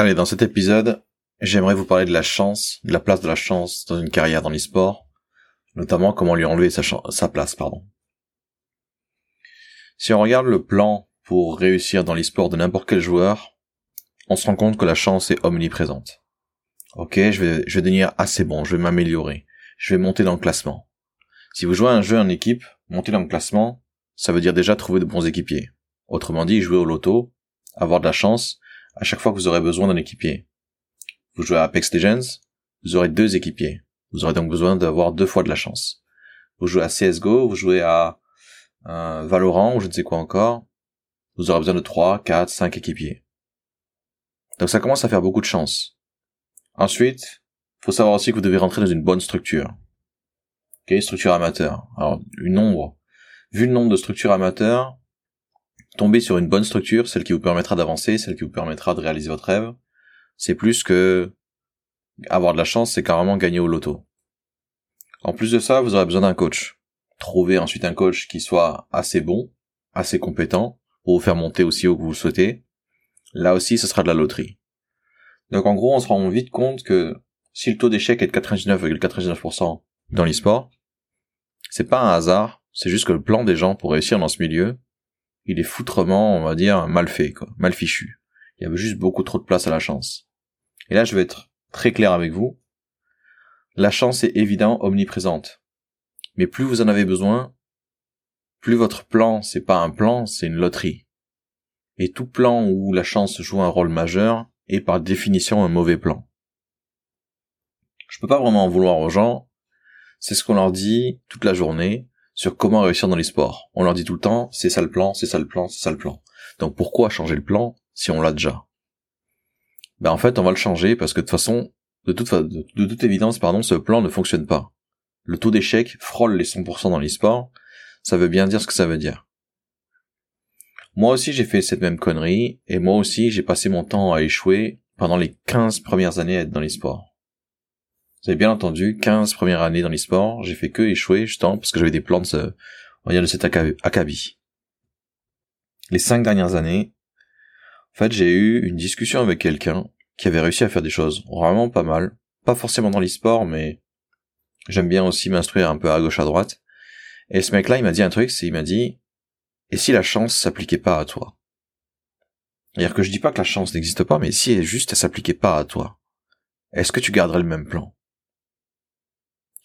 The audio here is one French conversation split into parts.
Allez, dans cet épisode, j'aimerais vous parler de la chance, de la place de la chance dans une carrière dans l'e-sport, notamment comment lui enlever sa, place, pardon. Si on regarde le plan pour réussir dans l'e-sport de n'importe quel joueur, on se rend compte que la chance est omniprésente. Ok, je vais, je vais devenir assez bon, je vais m'améliorer, je vais monter dans le classement. Si vous jouez un jeu en équipe, monter dans le classement, ça veut dire déjà trouver de bons équipiers. Autrement dit, jouer au loto, avoir de la chance, à chaque fois que vous aurez besoin d'un équipier. Vous jouez à Apex Legends, vous aurez deux équipiers. Vous aurez donc besoin d'avoir deux fois de la chance. Vous jouez à CSGO, vous jouez à un Valorant ou je ne sais quoi encore, vous aurez besoin de trois, quatre, cinq équipiers. Donc ça commence à faire beaucoup de chance. Ensuite, faut savoir aussi que vous devez rentrer dans une bonne structure. Ok, structure amateur. Alors, une nombre. Vu le nombre de structures amateurs, tomber sur une bonne structure, celle qui vous permettra d'avancer, celle qui vous permettra de réaliser votre rêve, c'est plus que avoir de la chance, c'est carrément gagner au loto. En plus de ça, vous aurez besoin d'un coach. Trouvez ensuite un coach qui soit assez bon, assez compétent, pour vous faire monter aussi haut que vous souhaitez. Là aussi, ce sera de la loterie. Donc en gros, on se rend vite compte que si le taux d'échec est de 99,99% dans l'e-sport, c'est pas un hasard, c'est juste que le plan des gens pour réussir dans ce milieu, il est foutrement, on va dire, mal fait, quoi, mal fichu. Il y avait juste beaucoup trop de place à la chance. Et là, je vais être très clair avec vous. La chance est évidemment omniprésente. Mais plus vous en avez besoin, plus votre plan, c'est pas un plan, c'est une loterie. Et tout plan où la chance joue un rôle majeur est par définition un mauvais plan. Je peux pas vraiment en vouloir aux gens. C'est ce qu'on leur dit toute la journée sur comment réussir dans les sports. On leur dit tout le temps, c'est ça le plan, c'est ça le plan, c'est ça le plan. Donc pourquoi changer le plan si on l'a déjà? Ben en fait, on va le changer parce que de toute façon, de toute, de, toute évidence, pardon, ce plan ne fonctionne pas. Le taux d'échec frôle les 100% dans l'e-sport, ça veut bien dire ce que ça veut dire. Moi aussi j'ai fait cette même connerie, et moi aussi j'ai passé mon temps à échouer pendant les 15 premières années à être dans l'e-sport. Vous avez bien entendu, 15 premières années dans l'e-sport, j'ai fait que échouer justement parce que j'avais des plans de on va dire de cet acabit. Les cinq dernières années, en fait, j'ai eu une discussion avec quelqu'un qui avait réussi à faire des choses vraiment pas mal. Pas forcément dans l'e-sport, mais j'aime bien aussi m'instruire un peu à gauche à droite. Et ce mec-là, il m'a dit un truc, c'est il m'a dit, et si la chance s'appliquait pas à toi? C'est-à-dire que je dis pas que la chance n'existe pas, mais si elle juste elle s'appliquait pas à toi, est-ce que tu garderais le même plan?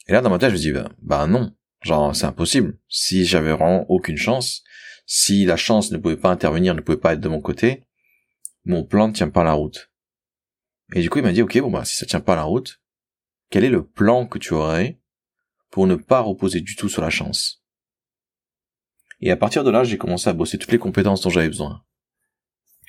Et là, dans ma tête, je me dis, bah, non. Genre, c'est impossible. Si j'avais vraiment aucune chance, si la chance ne pouvait pas intervenir, ne pouvait pas être de mon côté, mon plan ne tient pas la route. Et du coup, il m'a dit, ok, bon, bah, si ça tient pas la route, quel est le plan que tu aurais pour ne pas reposer du tout sur la chance? Et à partir de là, j'ai commencé à bosser toutes les compétences dont j'avais besoin.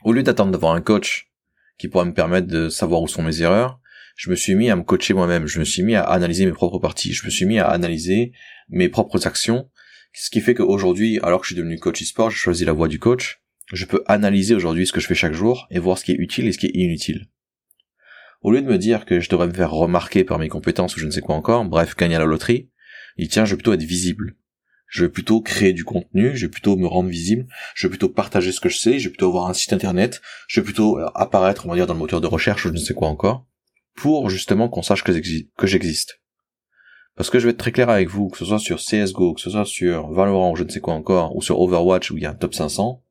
Au lieu d'attendre d'avoir un coach qui pourrait me permettre de savoir où sont mes erreurs, je me suis mis à me coacher moi-même, je me suis mis à analyser mes propres parties, je me suis mis à analyser mes propres actions, ce qui fait qu'aujourd'hui, alors que je suis devenu coach e-sport, j'ai choisi la voie du coach, je peux analyser aujourd'hui ce que je fais chaque jour et voir ce qui est utile et ce qui est inutile. Au lieu de me dire que je devrais me faire remarquer par mes compétences ou je ne sais quoi encore, bref, gagner à la loterie, il tiens, je vais plutôt être visible. Je vais plutôt créer du contenu, je vais plutôt me rendre visible, je vais plutôt partager ce que je sais, je vais plutôt avoir un site internet, je vais plutôt euh, apparaître, on va dire, dans le moteur de recherche ou je ne sais quoi encore pour justement qu'on sache que j'existe. Parce que je vais être très clair avec vous, que ce soit sur CSGO, que ce soit sur Valorant ou je ne sais quoi encore, ou sur Overwatch où il y a un top 500,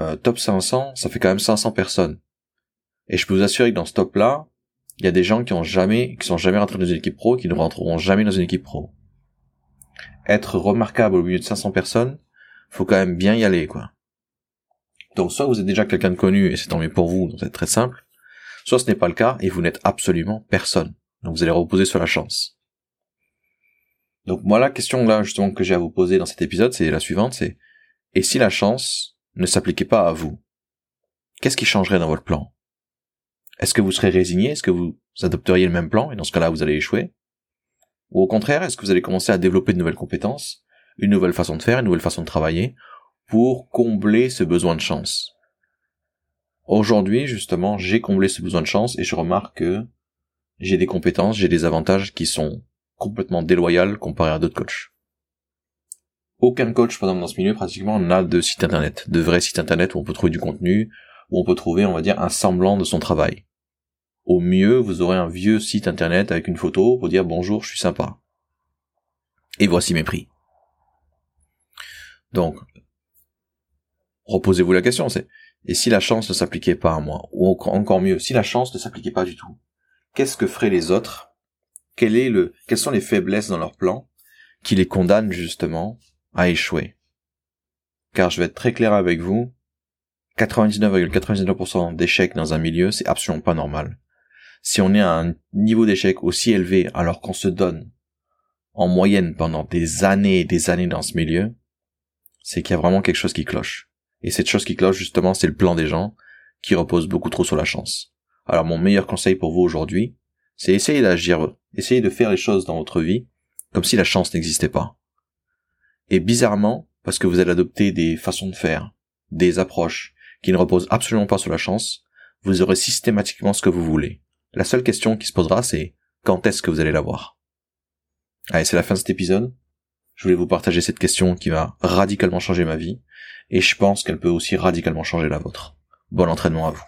euh, top 500, ça fait quand même 500 personnes. Et je peux vous assurer que dans ce top-là, il y a des gens qui ont jamais, qui sont jamais rentrés dans une équipe pro, qui ne rentreront jamais dans une équipe pro. Être remarquable au milieu de 500 personnes, faut quand même bien y aller, quoi. Donc soit vous êtes déjà quelqu'un de connu et c'est tant mieux pour vous, donc c'est très simple, soit ce n'est pas le cas et vous n'êtes absolument personne. Donc vous allez reposer sur la chance. Donc moi la question là justement que j'ai à vous poser dans cet épisode, c'est la suivante, c'est et si la chance ne s'appliquait pas à vous Qu'est-ce qui changerait dans votre plan? Est-ce que vous serez résigné? Est-ce que vous adopteriez le même plan? Et dans ce cas-là vous allez échouer? Ou au contraire, est-ce que vous allez commencer à développer de nouvelles compétences, une nouvelle façon de faire, une nouvelle façon de travailler pour combler ce besoin de chance? Aujourd'hui, justement, j'ai comblé ce besoin de chance et je remarque que j'ai des compétences, j'ai des avantages qui sont complètement déloyales comparés à d'autres coachs. Aucun coach, par exemple, dans ce milieu, pratiquement, n'a de site internet, de vrais sites internet où on peut trouver du contenu, où on peut trouver, on va dire, un semblant de son travail. Au mieux, vous aurez un vieux site internet avec une photo pour dire bonjour, je suis sympa. Et voici mes prix. Donc, reposez-vous la question, c'est, et si la chance ne s'appliquait pas à moi? Ou encore mieux, si la chance ne s'appliquait pas du tout? Qu'est-ce que feraient les autres? Quel est le, quelles sont les faiblesses dans leur plan qui les condamnent justement à échouer? Car je vais être très clair avec vous, 99,99% d'échecs dans un milieu, c'est absolument pas normal. Si on est à un niveau d'échec aussi élevé alors qu'on se donne en moyenne pendant des années et des années dans ce milieu, c'est qu'il y a vraiment quelque chose qui cloche. Et cette chose qui cloche justement, c'est le plan des gens qui repose beaucoup trop sur la chance. Alors mon meilleur conseil pour vous aujourd'hui, c'est essayer d'agir, essayer de faire les choses dans votre vie comme si la chance n'existait pas. Et bizarrement, parce que vous allez adopter des façons de faire, des approches qui ne reposent absolument pas sur la chance, vous aurez systématiquement ce que vous voulez. La seule question qui se posera, c'est quand est-ce que vous allez l'avoir? Allez, c'est la fin de cet épisode. Je voulais vous partager cette question qui va radicalement changer ma vie, et je pense qu'elle peut aussi radicalement changer la vôtre. Bon entraînement à vous.